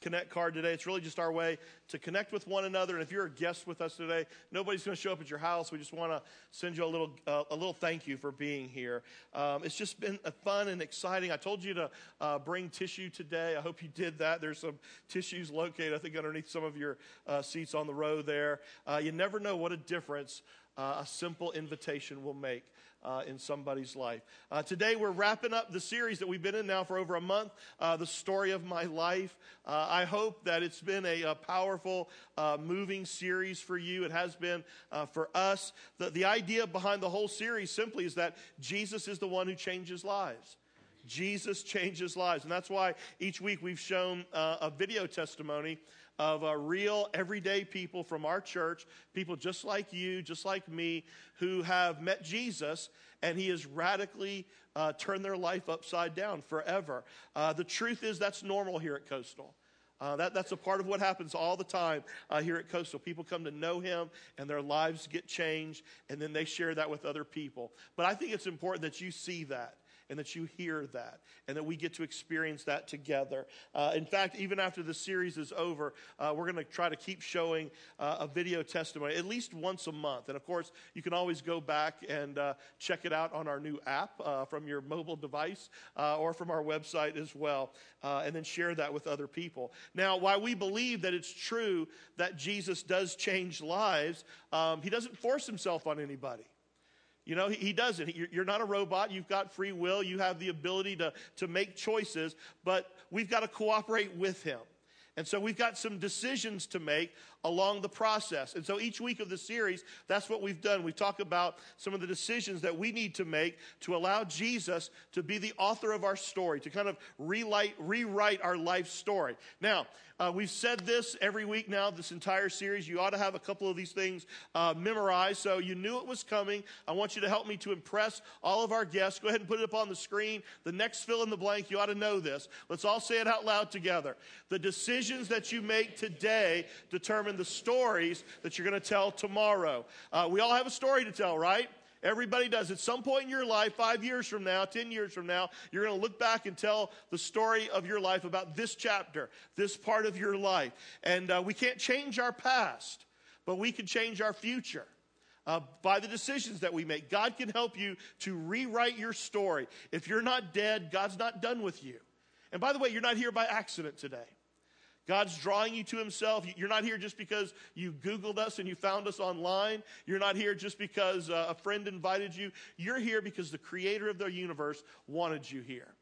Connect card today. It's really just our way to connect with one another. And if you're a guest with us today, nobody's going to show up at your house. We just want to send you a little, uh, a little thank you for being here. Um, it's just been fun and exciting. I told you to uh, bring tissue today. I hope you did that. There's some tissues located, I think, underneath some of your uh, seats on the row there. Uh, you never know what a difference uh, a simple invitation will make uh, in somebody's life. Uh, today, we're wrapping up the series that we've been in now for over a month, uh, The Story of My Life. Uh, I hope that it's been a, a powerful, uh, moving series for you. It has been uh, for us. The, the idea behind the whole series simply is that Jesus is the one who changes lives. Jesus changes lives. And that's why each week we've shown a video testimony of uh, real everyday people from our church, people just like you, just like me, who have met Jesus and he has radically uh, turned their life upside down forever. Uh, the truth is, that's normal here at Coastal. Uh, that, that's a part of what happens all the time uh, here at Coastal. People come to know him and their lives get changed, and then they share that with other people. But I think it's important that you see that and that you hear that and that we get to experience that together. Uh, in fact, even after the series is over, uh, we're going to try to keep showing uh, a video testimony at least once a month. And of course, you can always go back and uh, check it out on our new app uh, from your mobile device uh, or from our website as well, and then share that with other people. Now, while we believe that it's true that Jesus does change lives, um, he doesn't force himself on anybody. You know, he, he doesn't. You're not a robot. You've got free will. You have the ability to, to make choices, but we've got to cooperate with him. And so we've got some decisions to make along the process. And so each week of the series, that's what we've done. We talk about some of the decisions that we need to make to allow Jesus to be the author of our story, to kind of relight, rewrite our life story. Now, uh, we've said this every week now, this entire series. You ought to have a couple of these things uh, memorized. So you knew it was coming. I want you to help me to impress all of our guests. Go ahead and put it up on the screen. The next fill in the blank, you ought to know this. Let's all say it out loud together. The decisions that you make today determine the stories that you're going to tell tomorrow. Uh, we all have a story to tell, right? Everybody does. At some point in your life, five years from now, 10 years from now, you're going to look back and tell the story of your life about this chapter, this part of your life. And uh, we can't change our past, but we can change our future. Uh, by the decisions that we make. God can help you to rewrite your story. If you're not dead, God's not done with you. And by the way, you're not here by accident today. God's drawing you to Himself. You're not here just because you Googled us and you found us online. You're not here just because uh, a friend invited you. You're here because the Creator of the universe wanted you here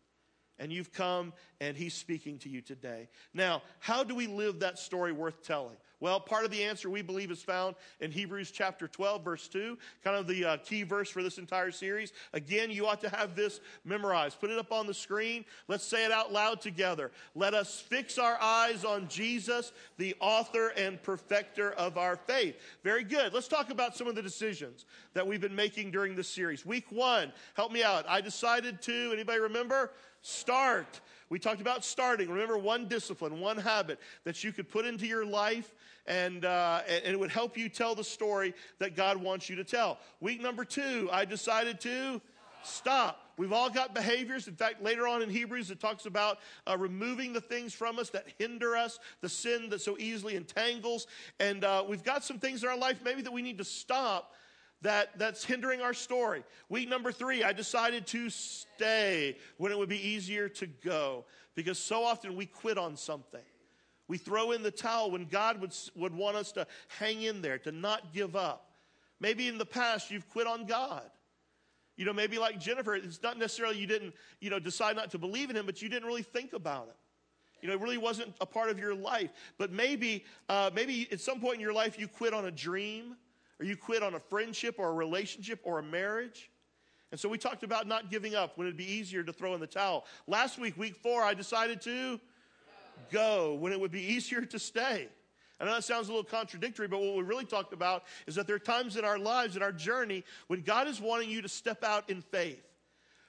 and you've come and he's speaking to you today. Now, how do we live that story worth telling? Well, part of the answer we believe is found in Hebrews chapter 12, verse 2, kind of the uh, key verse for this entire series. Again, you ought to have this memorized. Put it up on the screen. Let's say it out loud together. Let us fix our eyes on Jesus, the author and perfecter of our faith. Very good. Let's talk about some of the decisions that we've been making during this series. Week one, help me out. I decided to, anybody remember? Start. We talked about starting. Remember, one discipline, one habit that you could put into your life, and, uh, and it would help you tell the story that God wants you to tell. Week number two, I decided to stop. We've all got behaviors. In fact, later on in Hebrews, it talks about uh, removing the things from us that hinder us, the sin that so easily entangles. And uh, we've got some things in our life maybe that we need to stop that, that's hindering our story. Week number three, I decided to stay when it would be easier to go because so often we quit on something. We throw in the towel when God would, would want us to hang in there, to not give up. Maybe in the past you've quit on God. You know, maybe like Jennifer, it's not necessarily you didn't, you know, decide not to believe in Him, but you didn't really think about it. You know, it really wasn't a part of your life. But maybe, uh, maybe at some point in your life you quit on a dream or you quit on a friendship or a relationship or a marriage. And so we talked about not giving up when it'd be easier to throw in the towel. Last week, week four, I decided to go when it would be easier to stay. I know that sounds a little contradictory, but what we really talked about is that there are times in our lives, in our journey, when God is wanting you to step out in faith.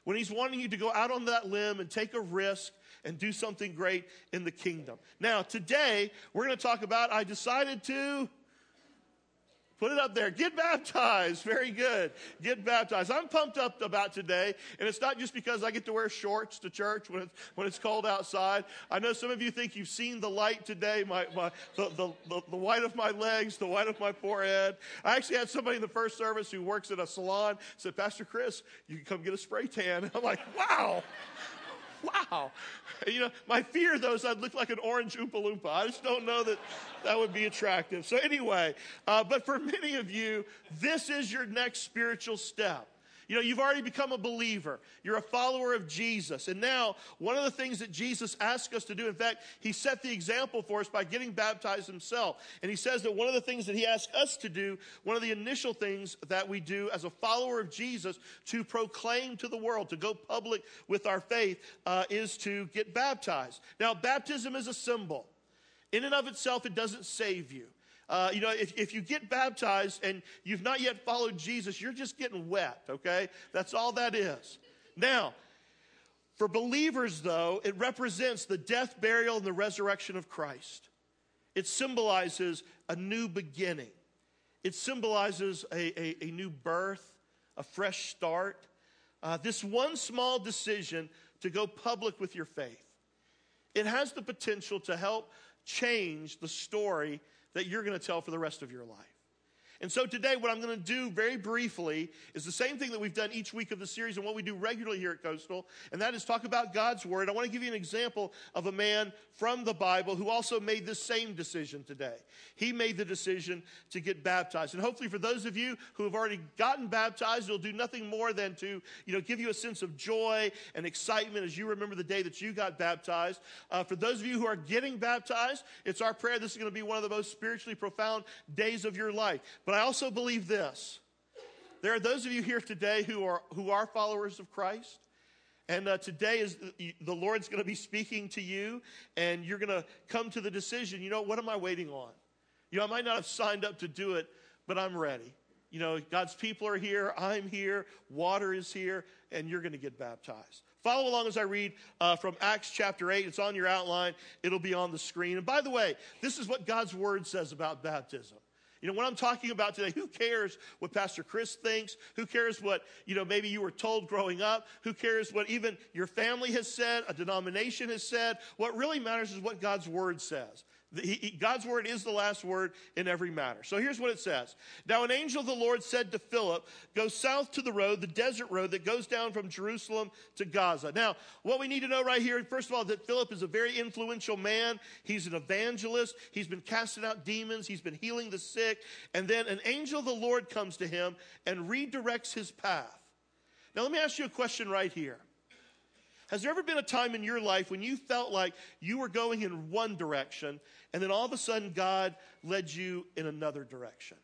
When He's wanting you to go out on that limb and take a risk and do something great in the kingdom. Now, today, we're going to talk about I decided to Put it up there. Get baptized. Very good. Get baptized. I'm pumped up about today, and it's not just because I get to wear shorts to church when it's, when it's cold outside. I know some of you think you've seen the light today, my, my, the, the, the, the white of my legs, the white of my forehead. I actually had somebody in the first service who works at a salon said, Pastor Chris, you can come get a spray tan. I'm like, wow wow. You know, my fear though is I'd look like an orange Oompa Loompa. I just don't know that that would be attractive. So anyway, uh, but for many of you, this is your next spiritual step. You know, you've already become a believer. You're a follower of Jesus. And now, one of the things that Jesus asked us to do, in fact, he set the example for us by getting baptized himself. And he says that one of the things that he asked us to do, one of the initial things that we do as a follower of Jesus to proclaim to the world, to go public with our faith, uh, is to get baptized. Now, baptism is a symbol. In and of itself, it doesn't save you. Uh, you know, if, if you get baptized and you've not yet followed Jesus, you're just getting wet, okay? That's all that is. Now, for believers, though, it represents the death, burial, and the resurrection of Christ. It symbolizes a new beginning, it symbolizes a, a, a new birth, a fresh start. Uh, this one small decision to go public with your faith. It has the potential to help change the story that you're going to tell for the rest of your life. And so today, what I'm going to do very briefly is the same thing that we've done each week of the series and what we do regularly here at Coastal, and that is talk about God's Word. I want to give you an example of a man from the Bible who also made the same decision today. He made the decision to get baptized. And hopefully, for those of you who have already gotten baptized, it'll do nothing more than to you know, give you a sense of joy and excitement as you remember the day that you got baptized. Uh, for those of you who are getting baptized, it's our prayer this is going to be one of the most spiritually profound days of your life. But I also believe this. There are those of you here today who are, who are followers of Christ. And uh, today is the Lord's going to be speaking to you, and you're going to come to the decision. You know, what am I waiting on? You know, I might not have signed up to do it, but I'm ready. You know, God's people are here. I'm here. Water is here, and you're going to get baptized. Follow along as I read uh, from Acts chapter 8. It's on your outline, it'll be on the screen. And by the way, this is what God's word says about baptism. You know, what I'm talking about today, who cares what Pastor Chris thinks? Who cares what, you know, maybe you were told growing up? Who cares what even your family has said, a denomination has said? What really matters is what God's word says. God's word is the last word in every matter. So here's what it says. Now an angel of the Lord said to Philip, go south to the road, the desert road that goes down from Jerusalem to Gaza. Now, what we need to know right here, first of all, that Philip is a very influential man. He's an evangelist. He's been casting out demons. He's been healing the sick. And then an angel of the Lord comes to him and redirects his path. Now let me ask you a question right here. Has there ever been a time in your life when you felt like you were going in one direction and then all of a sudden God led you in another direction?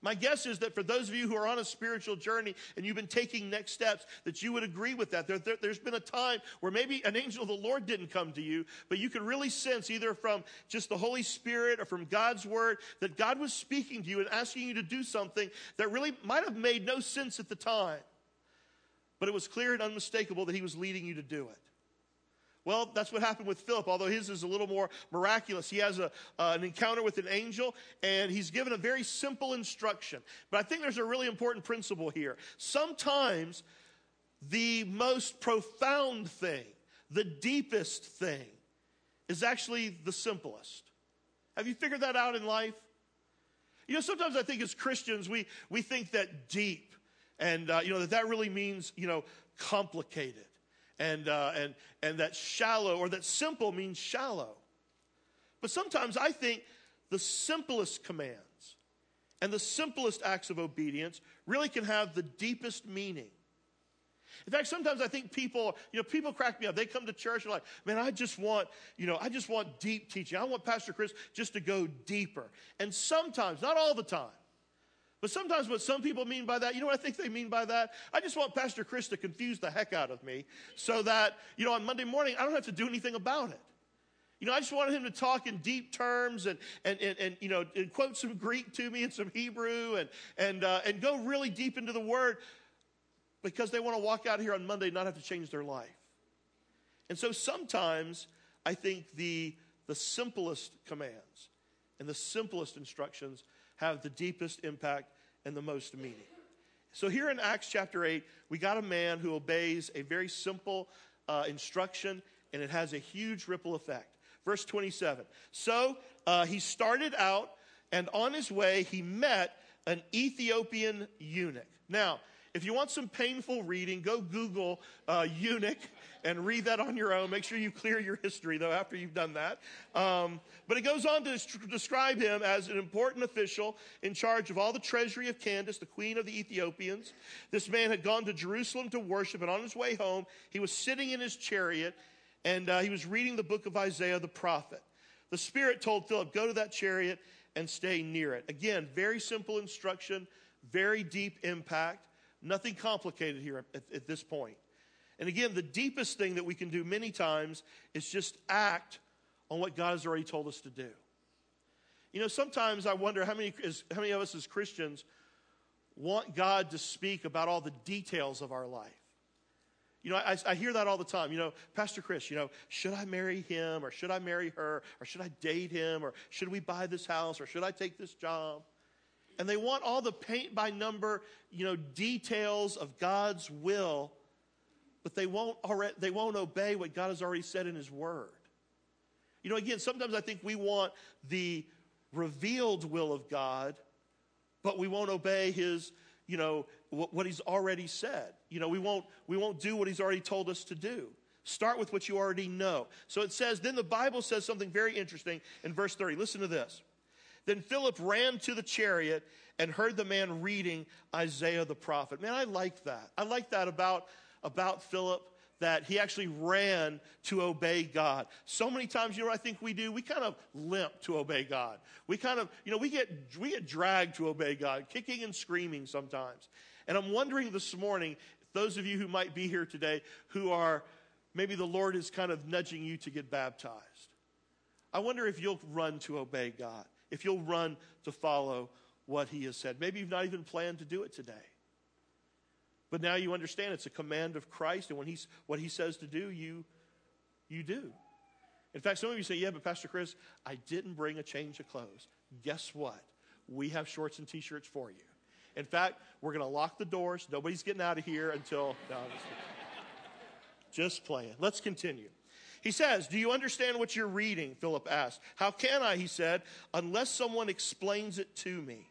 My guess is that for those of you who are on a spiritual journey and you've been taking next steps, that you would agree with that. There, has there, been a time where maybe an angel of the Lord didn't come to you, but you could really sense either from just the Holy Spirit or from God's Word that God was speaking to you and asking you to do something that really might have made no sense at the time but it was clear and unmistakable that he was leading you to do it. Well, that's what happened with Philip, although his is a little more miraculous. He has a, uh, an encounter with an angel, and he's given a very simple instruction. But I think there's a really important principle here. Sometimes the most profound thing, the deepest thing, is actually the simplest. Have you figured that out in life? You know, sometimes I think as Christians, we, we think that deep and uh, you know that that really means you know complicated, and uh, and and that shallow or that simple means shallow. But sometimes I think the simplest commands and the simplest acts of obedience really can have the deepest meaning. In fact, sometimes I think people, you know, people crack me up. They come to church and like, man, I just want, you know, I just want deep teaching. I want Pastor Chris just to go deeper. And sometimes, not all the time, but sometimes what some people mean by that, you know what I think they mean by that? I just want Pastor Chris to confuse the heck out of me so that, you know, on Monday morning, I don't have to do anything about it. You know, I just wanted him to talk in deep terms and, and, and, and you know, and quote some Greek to me and some Hebrew and, and, uh, and go really deep into the word because they want to walk out here on Monday and not have to change their life. And so sometimes I think the, the simplest commands and the simplest instructions have the deepest impact and the most meaning. So, here in Acts chapter 8, we got a man who obeys a very simple uh, instruction, and it has a huge ripple effect. Verse 27. So, uh, he started out, and on his way, he met an Ethiopian eunuch. Now, if you want some painful reading, go Google uh, eunuch and read that on your own. Make sure you clear your history, though, after you've done that. Um, but it goes on to describe him as an important official in charge of all the treasury of Candace, the queen of the Ethiopians. This man had gone to Jerusalem to worship, and on his way home, he was sitting in his chariot and uh, he was reading the book of Isaiah the prophet. The Spirit told Philip, Go to that chariot and stay near it. Again, very simple instruction, very deep impact, nothing complicated here at, at this point. And again, the deepest thing that we can do many times is just act on what God has already told us to do. You know, sometimes I wonder how many, how many of us as Christians want God to speak about all the details of our life. You know, I, I, hear that all the time. You know, Pastor Chris, you know, should I marry him or should I marry her or should I date him or should we buy this house or should I take this job? And they want all the paint by number, you know, details of God's will, but they won't already, they won't obey what God has already said in his word. You know, again, sometimes I think we want the revealed will of God, but we won't obey his, you know, what he's already said. You know, we won't, we won't do what he's already told us to do. Start with what you already know. So it says, then the Bible says something very interesting in verse 30. Listen to this. Then Philip ran to the chariot and heard the man reading Isaiah the prophet. Man, I like that. I like that about, about Philip that he actually ran to obey God. So many times, you know I think we do? We kind of limp to obey God. We kind of, you know, we get, we get dragged to obey God, kicking and screaming sometimes. And I'm wondering this morning, those of you who might be here today who are, maybe the Lord is kind of nudging you to get baptized. I wonder if you'll run to obey God, if you'll run to follow what He has said. Maybe you've not even planned to do it today. But now you understand it's a command of Christ, and when he's, what He says to do, you, you do. In fact, some of you say, Yeah, but Pastor Chris, I didn't bring a change of clothes. Guess what? We have shorts and t shirts for you. In fact, we're going to lock the doors. Nobody's getting out of here until. No, just, just playing. Let's continue. He says, Do you understand what you're reading? Philip asked. How can I, he said, unless someone explains it to me?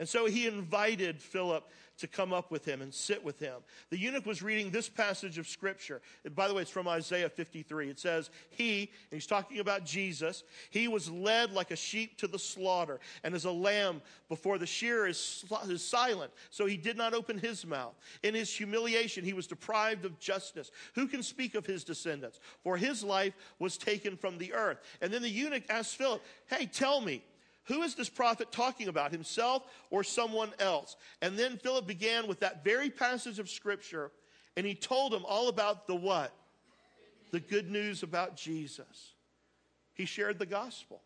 And so he invited Philip to come up with him and sit with him. The eunuch was reading this passage of scripture. By the way, it's from Isaiah 53. It says, He, and he's talking about Jesus, he was led like a sheep to the slaughter, and as a lamb before the shearer is, is silent, so he did not open his mouth. In his humiliation, he was deprived of justice. Who can speak of his descendants? For his life was taken from the earth. And then the eunuch asked Philip, Hey, tell me, who is this prophet talking about, himself or someone else? And then Philip began with that very passage of scripture, and he told him all about the what? The good news about Jesus. He shared the gospel.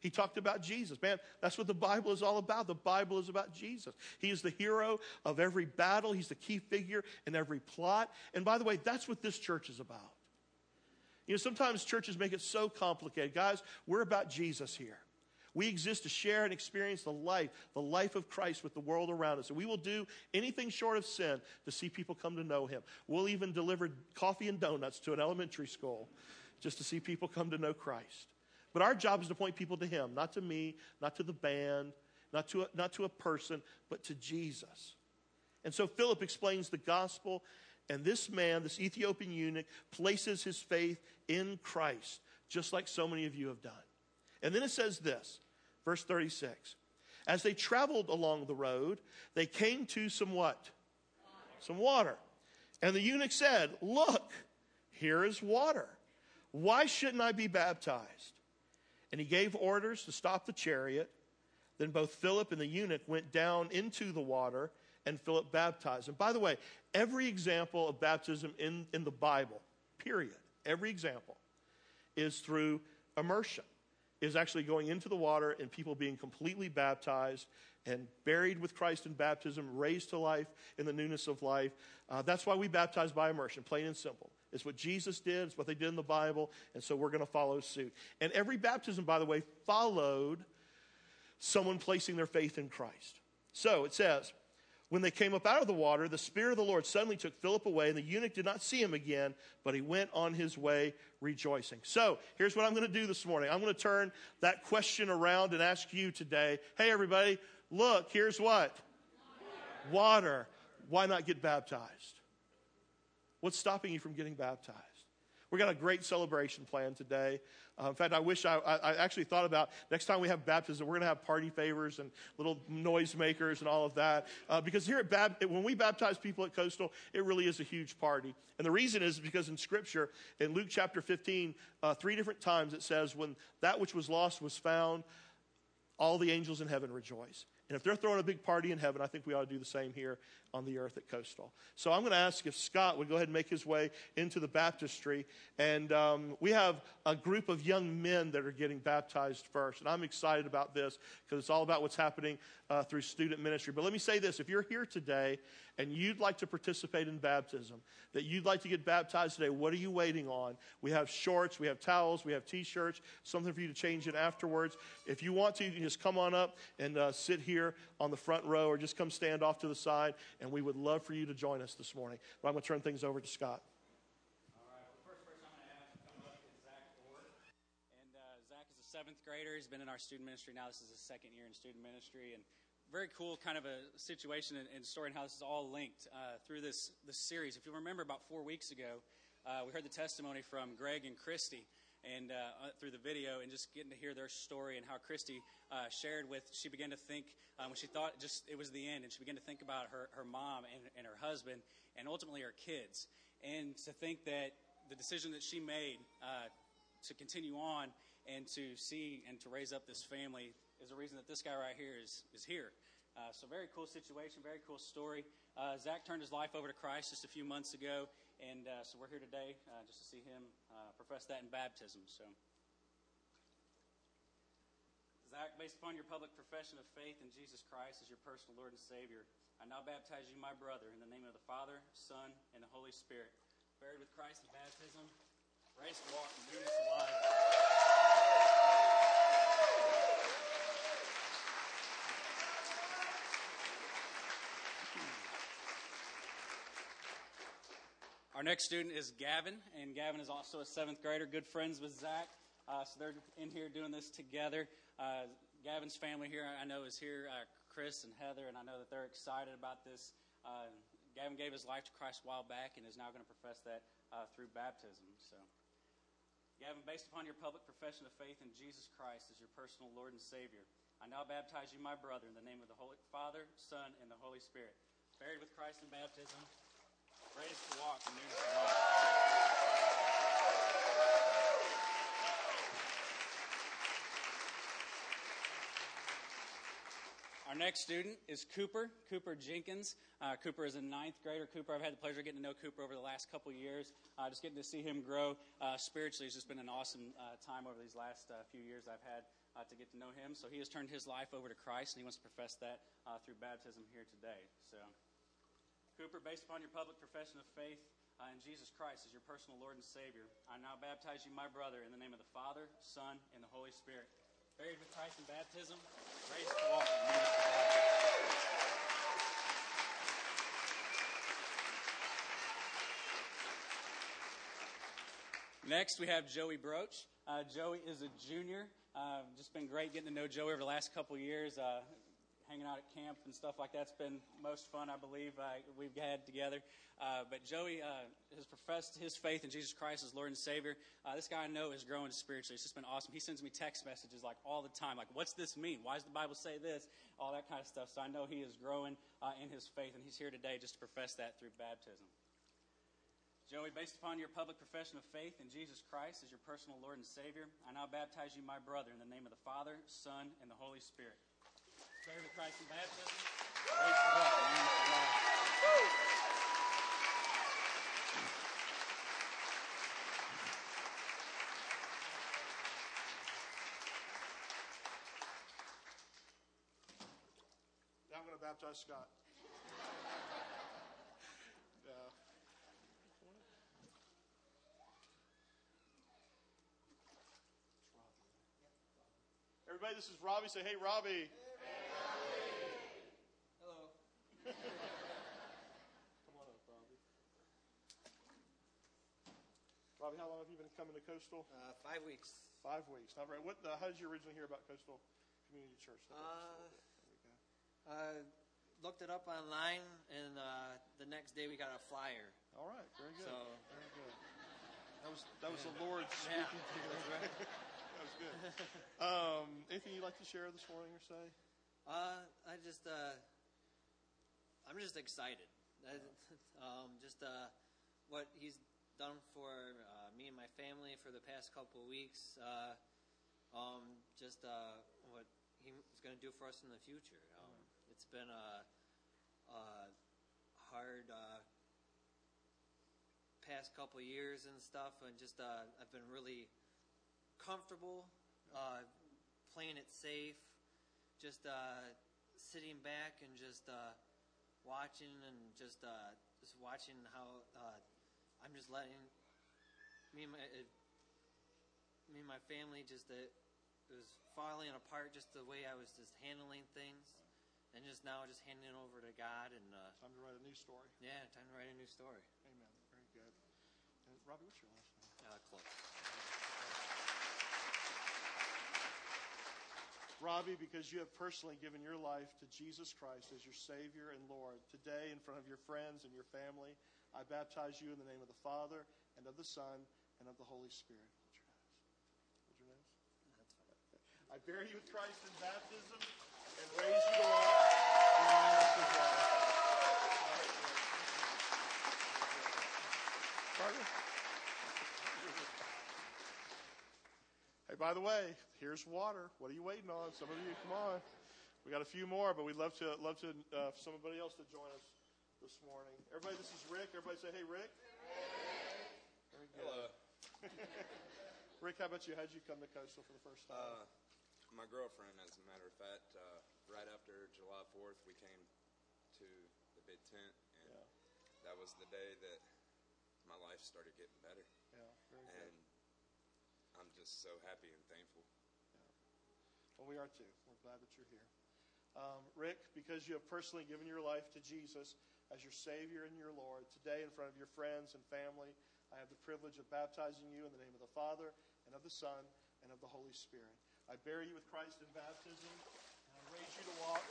He talked about Jesus. Man, that's what the Bible is all about. The Bible is about Jesus. He is the hero of every battle, He's the key figure in every plot. And by the way, that's what this church is about. You know, sometimes churches make it so complicated. Guys, we're about Jesus here. We exist to share and experience the life, the life of Christ with the world around us. And we will do anything short of sin to see people come to know him. We'll even deliver coffee and donuts to an elementary school just to see people come to know Christ. But our job is to point people to him, not to me, not to the band, not to a, not to a person, but to Jesus. And so Philip explains the gospel, and this man, this Ethiopian eunuch, places his faith in Christ, just like so many of you have done. And then it says this Verse 36. As they traveled along the road, they came to some what? Water. Some water. And the eunuch said, Look, here is water. Why shouldn't I be baptized? And he gave orders to stop the chariot. Then both Philip and the eunuch went down into the water, and Philip baptized. And by the way, every example of baptism in, in the Bible, period, every example, is through immersion is actually going into the water and people being completely baptized and buried with Christ in baptism, raised to life in the newness of life. Uh, that's why we baptize by immersion, plain and simple. It's what Jesus did, it's what they did in the Bible, and so we're going to follow suit. And every baptism, by the way, followed someone placing their faith in Christ. So it says, when they came up out of the water, the Spirit of the Lord suddenly took Philip away, and the eunuch did not see him again, but he went on his way rejoicing. So here's what I'm going to do this morning I'm going to turn that question around and ask you today hey, everybody, look, here's what? Water. Water. Why not get baptized? What's stopping you from getting baptized? We got a great celebration plan today. Uh, in fact, I wish I, I, actually thought about next time we have baptism, we're going to have party favors and little noisemakers and all of that. Uh, because here at Bab- when we baptize people at Coastal, it really is a huge party. And the reason is because in Scripture, in Luke chapter 15, uh, three different times it says, when that which was lost was found, all the angels in heaven rejoice. And if they're throwing a big party in heaven, I think we ought to do the same here on the earth at Coastal. So I'm going to ask if Scott would go ahead and make his way into the baptistry. And um, we have a group of young men that are getting baptized first. And I'm excited about this because it's all about what's happening uh, through student ministry. But let me say this if you're here today and you'd like to participate in baptism, that you'd like to get baptized today, what are you waiting on? We have shorts, we have towels, we have t shirts, something for you to change in afterwards. If you want to, you can just come on up and uh, sit here on the front row or just come stand off to the side, and we would love for you to join us this morning. But I'm going to turn things over to Scott. seventh grader. He's been in our student ministry now. This is his second year in student ministry, and very cool kind of a situation and, story and how this is all linked uh, through this, this series. If you remember, about four weeks ago, uh, we heard the testimony from Greg and Christy and uh, uh, through the video and just getting to hear their story and how Christy uh, shared with, she began to think, um, when she thought just it was the end, and she began to think about her, her mom and, and her husband and ultimately her kids. And to think that the decision that she made uh, to continue on and to see and to raise up this family is the reason that this guy right here is, is here. Uh, so, very cool situation, very cool story. Uh, Zach turned his life over to Christ just a few months ago, and uh, so we're here today uh, just to see him uh, profess that in baptism. So, Zach, based upon your public profession of faith in Jesus Christ as your personal Lord and Savior, I now baptize you, my brother, in the name of the Father, Son, and the Holy Spirit. Buried with Christ in baptism, raised to walk in newness of life. Our next student is Gavin, and Gavin is also a seventh grader, good friends with Zach. Uh, so they're in here doing this together. Uh, Gavin's family here, I know, is here, uh, Chris and Heather, and I know that they're excited about this. Uh, Gavin gave his life to Christ a while back and is now going to profess that uh, through baptism. So, Gavin, based upon your public profession of faith in Jesus Christ as your personal Lord and Savior, I now baptize you, my brother, in the name of the Holy Father, Son, and the Holy Spirit. Buried with Christ in baptism, to walk newness of life. Our next student is Cooper, Cooper Jenkins. Uh, Cooper is a ninth grader. Cooper, I've had the pleasure of getting to know Cooper over the last couple years. Uh, just getting to see him grow uh, spiritually has just been an awesome uh, time over these last uh, few years I've had uh, to get to know him. So he has turned his life over to Christ, and he wants to profess that through baptism here today. So. Cooper, based upon your public profession of faith uh, in Jesus Christ as your personal Lord and Savior, I now baptize you, my brother, in the name of the Father, Son, and the Holy Spirit. Buried with Christ in baptism, raised to walk in life. Next, we have Joey Broach. Uh, Joey is a junior. Uh, just been great getting to know Joey over the last couple years. Uh, hanging out at camp and stuff like that's been most fun, I believe, uh, we've had together. Uh, but Joey uh, has professed his faith in Jesus Christ as Lord and Savior. Uh, this guy I know is growing spiritually. It's just been awesome. He sends me text messages like all the time, like, what's this mean? Why does the Bible say this? All that kind of stuff. So I know he is growing uh, in his faith, and he's here today just to profess that through baptism. Joey, based upon your public profession of faith in Jesus Christ as your personal Lord and Savior, I now baptize you, my brother, in the name of the Father, Son, and the Holy Spirit. Christ. Now I'm going to baptize Scott. yeah. Uh, Everybody, this is Robbie. Say, hey, Robbie. Hello. Come on up, Robbie. Robbie, how long have you been coming to Coastal? Uh, five weeks. Five weeks. All right. What? Uh, how did you originally hear about Coastal Community Church? Uh. Uh, looked it up online, and uh, the next day we got a flyer. All right. Very good. So- very good. That was that was the Lord Yeah, speaking to you. that's right. that was good. Um, anything you'd like to share this morning or say? Uh, I just, uh, I'm just excited. Um, just uh, what he's done for uh, me and my family for the past couple of weeks. Uh, um, just uh, what he's going to do for us in the future. Um, it's been a, a hard uh, past couple of years and stuff, and just uh, I've been really comfortable uh, playing it safe just uh, sitting back and just uh, watching and just uh, just watching how uh, I'm just letting me and my uh, me and my family just uh, it was falling apart just the way I was just handling things and just now just handing it over to God and uh, Time to write a new story. yeah time to write a new story Amen. Very good. And Robbie, what's your last name? uh, close Robbie, because you have personally given your life to Jesus Christ as your Savior and Lord, today in front of your friends and your family, I baptize you in the name of the Father and of the Son and of the Holy Spirit. What's your nose? Your. I bury you with Christ in baptism and raise you to life. Hey, by the way, here's water. What are you waiting on? Some of you, come on. We got a few more, but we'd love to love to uh, for somebody else to join us this morning. Everybody, this is Rick. Everybody say, "Hey, Rick." Very good. Hello. Rick, how about you? How'd you come to Coastal for the first time? Uh, my girlfriend, as a matter of fact, uh, right after July 4th, we came to the big tent, and Yeah. that was the day that my life started getting better. yeah, very good. And I'm just so happy and thankful. Well, we are too. We're glad that you're here. Um, Rick, because you have personally given your life to Jesus as your Savior and your Lord, today in front of your friends and family, I have the privilege of baptizing you in the name of the Father and of the Son and of the Holy Spirit. I bury you with Christ in baptism, and I raise you to walk.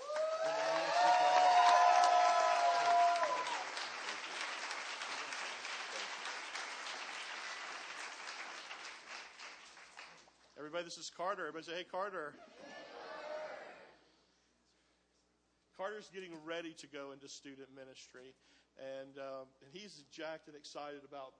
Everybody, this is Carter. Everybody say, hey, Carter. Carter's getting ready to go into student ministry, and um, and he's jacked and excited about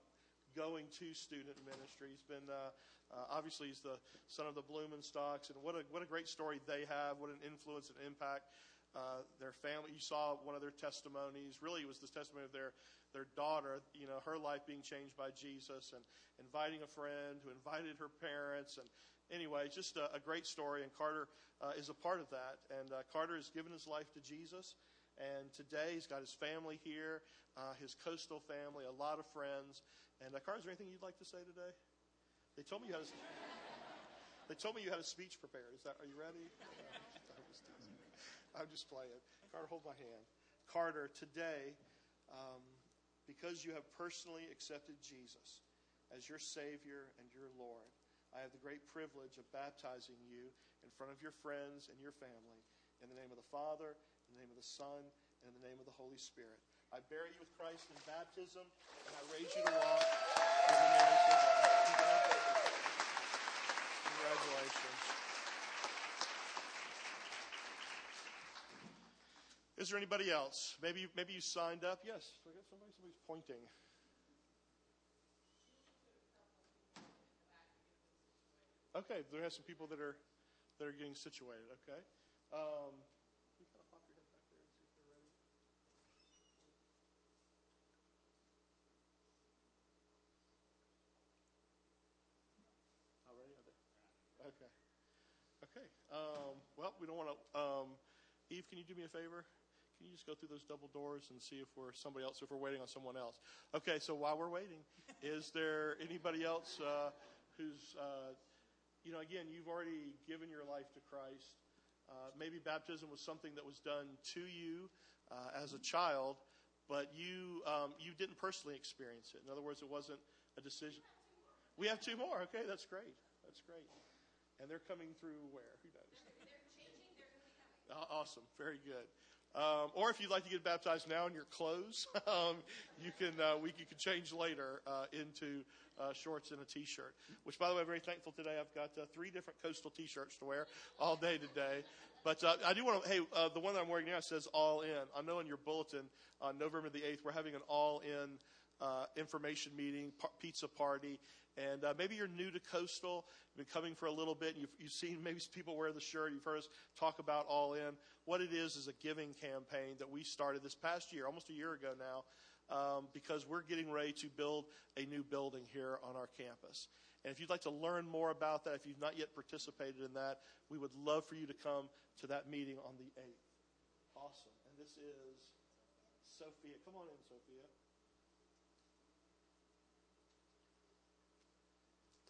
going to student ministry. He's been uh, uh, obviously he's the son of the Blumenstocks, and what a what a great story they have. What an influence and impact uh, their family. You saw one of their testimonies. Really, it was the testimony of their their daughter. You know, her life being changed by Jesus, and inviting a friend who invited her parents, and anyway, just a, a great story. And Carter uh, is a part of that. And uh, Carter has given his life to Jesus. And today he's got his family here, uh, his coastal family, a lot of friends. And uh, Carter, is there anything you'd like to say today? They told me you had a, they told me you had a speech prepared. Is that? Are you ready? I'm just. I'm just playing. Carter, hold my hand. Carter, today, um, because you have personally accepted Jesus as your Savior and your Lord, I have the great privilege of baptizing you in front of your friends and your family in the name of the Father, in the name of the Son, and in the name of the Holy Spirit. I bury you with Christ in baptism, and I raise you to walk in the of. Congratulations. Is there anybody else? Maybe maybe you signed up. Yes, somebody. Somebody's pointing. Okay, there are some people that are that are getting situated. Okay, um? Okay. Okay. Um, well, we don't want to. Um, Eve, can you do me a favor? Can you just go through those double doors and see if we're somebody else, if we're waiting on someone else? Okay, so while we're waiting, is there anybody else uh, who's uh, you know, again, you've already given your life to Christ. Uh, maybe baptism was something that was done to you uh, as a child, but you um, you didn't personally experience it. In other words, it wasn't a decision. We have two more. Okay, that's great. That's great. And they're coming through where? Who knows? Awesome. Very good. Um, or if you'd like to get baptized now in your clothes, um, you can. Uh, we you can change later uh, into uh, shorts and a t-shirt. Which, by the way, I'm very thankful today. I've got uh, three different coastal t-shirts to wear all day today. But uh, I do want to. Hey, uh, the one that I'm wearing now says "All In." I know in your bulletin on November the eighth, we're having an all-in information meeting, pizza party, and uh, maybe you're new to Coastal, you've been coming for a little bit, and you've, you've seen maybe people wear the shirt, you've heard us talk about All In. What it is is a giving campaign that we started this past year, almost a year ago now, um, because we're getting ready to build a new building here on our campus. And if you'd like to learn more about that, if you've not yet participated in that, we would love for you to come to that meeting on the 8th. Awesome. And this is Sophia. Come on in, Sophia.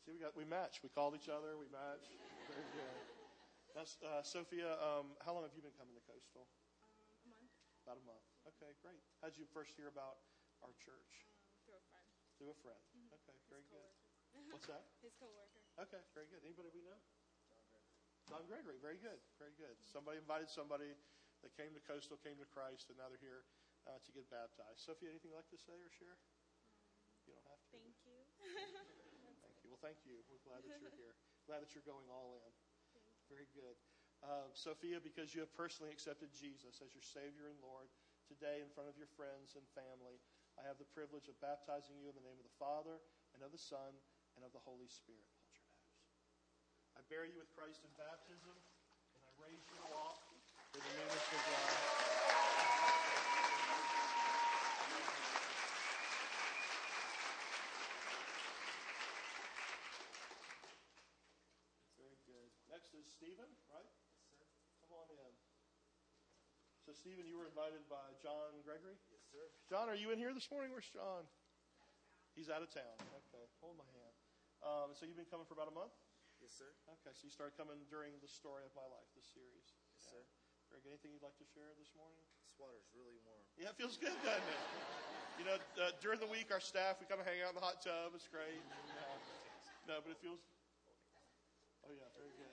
See, we got we match. We called each other. We match. Very good. That's uh, Sophia. Um, how long have you been coming to Coastal? Um, a month About a month. Okay, great. How did you first hear about our church? um, through a friend. Through a friend. Okay, very His good. What's that? His coworker. Okay, very good. Anybody we know? John Gregory. John Gregory. Very good. Very good. Somebody invited somebody that came to Coastal, came to Christ, and now they're here uh, to get baptized. Sophia, anything you'd like to say or share? You don't have to. Thank you. Thank you. Well, thank you. We're glad that you're here. Glad that you're going all in. Very good. Uh, Sophia, because you have personally accepted Jesus as your Savior and Lord, today in front of your friends and family, I have the privilege of baptizing you in the name of the Father and of the Son and of the Holy Spirit. Hold your nose. I bury you with Christ in baptism, and I raise you to walk in the newness of life. Very good. Next is Stephen, right? Yes, sir. Come on in. So, Stephen, you were invited by John Gregory? Yes, sir. John, are you in here this morning? Where's John? He's out of town. Okay, hold my hand. Um, so, you've been coming for about a month? Yes, sir. Okay, so you started coming during the story of my life, this series. Yes, sir. Very good. Anything you'd like to share this morning? This water's really warm. Yeah, it feels good, doesn't it? You know, uh, during the week, our staff, we come and hang out in the hot tub. It's great. No, but it feels. Oh, yeah, very good.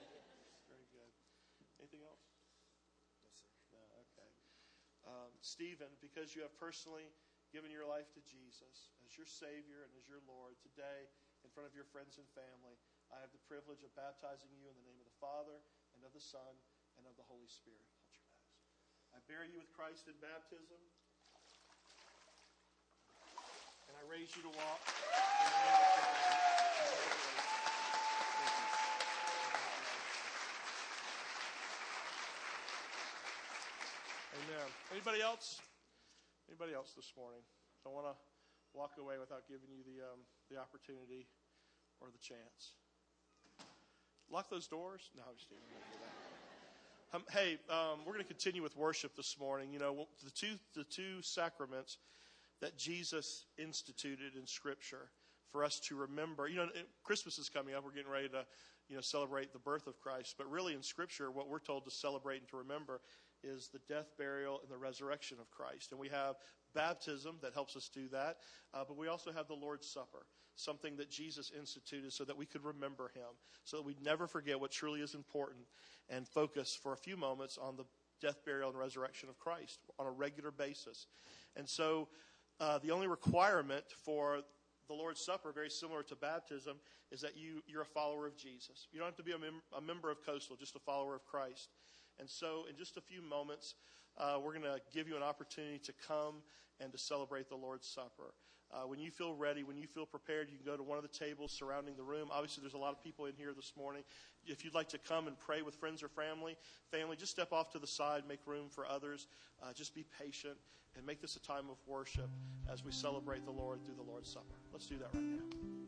Very good. Anything else? No, sir. No, okay. Um, Stephen, because you have personally given your life to Jesus as your Savior and as your Lord, today, in front of your friends and family, I have the privilege of baptizing you in the name of the Father and of the Son and of the Holy Spirit. Hold your nose. I bury you with Christ in baptism, and I raise you to walk. in the newness of life. Anybody else? Anybody else this morning? Don't want to walk away without giving you the um, the opportunity or the chance. Lock those doors. No, I'm just kidding. Um, hey, um, we're going to continue with worship this morning. You know, the two the two sacraments that Jesus instituted in Scripture for us to remember. You know, Christmas is coming up. We're getting ready to, you know, celebrate the birth of Christ. But really, in Scripture, what we're told to celebrate and to remember is the death, burial, and the resurrection of Christ. And we have baptism that helps us do that. Uh, but we also have the Lord's Supper, something that Jesus instituted so that we could remember Him, so that we'd never forget what truly is important, and focus for a few moments on the death, burial, and resurrection of Christ on a regular basis. And so, uh, the only requirement for the Lord's Supper, very similar to baptism, is that you, you're a follower of Jesus. You don't have to be a, mem- a member of Coastal, just a follower of Christ. And so, in just a few moments, uh, we're going to give you an opportunity to come and to celebrate the Lord's Supper. Uh, when you feel ready, when you feel prepared, you can go to one of the tables surrounding the room. Obviously, there's a lot of people in here this morning. If you'd like to come and pray with friends or family, family, just step off to the side, make room for others. Uh, just be patient and make this a time of worship as we celebrate the Lord through the Lord's Supper. Let's do that right now.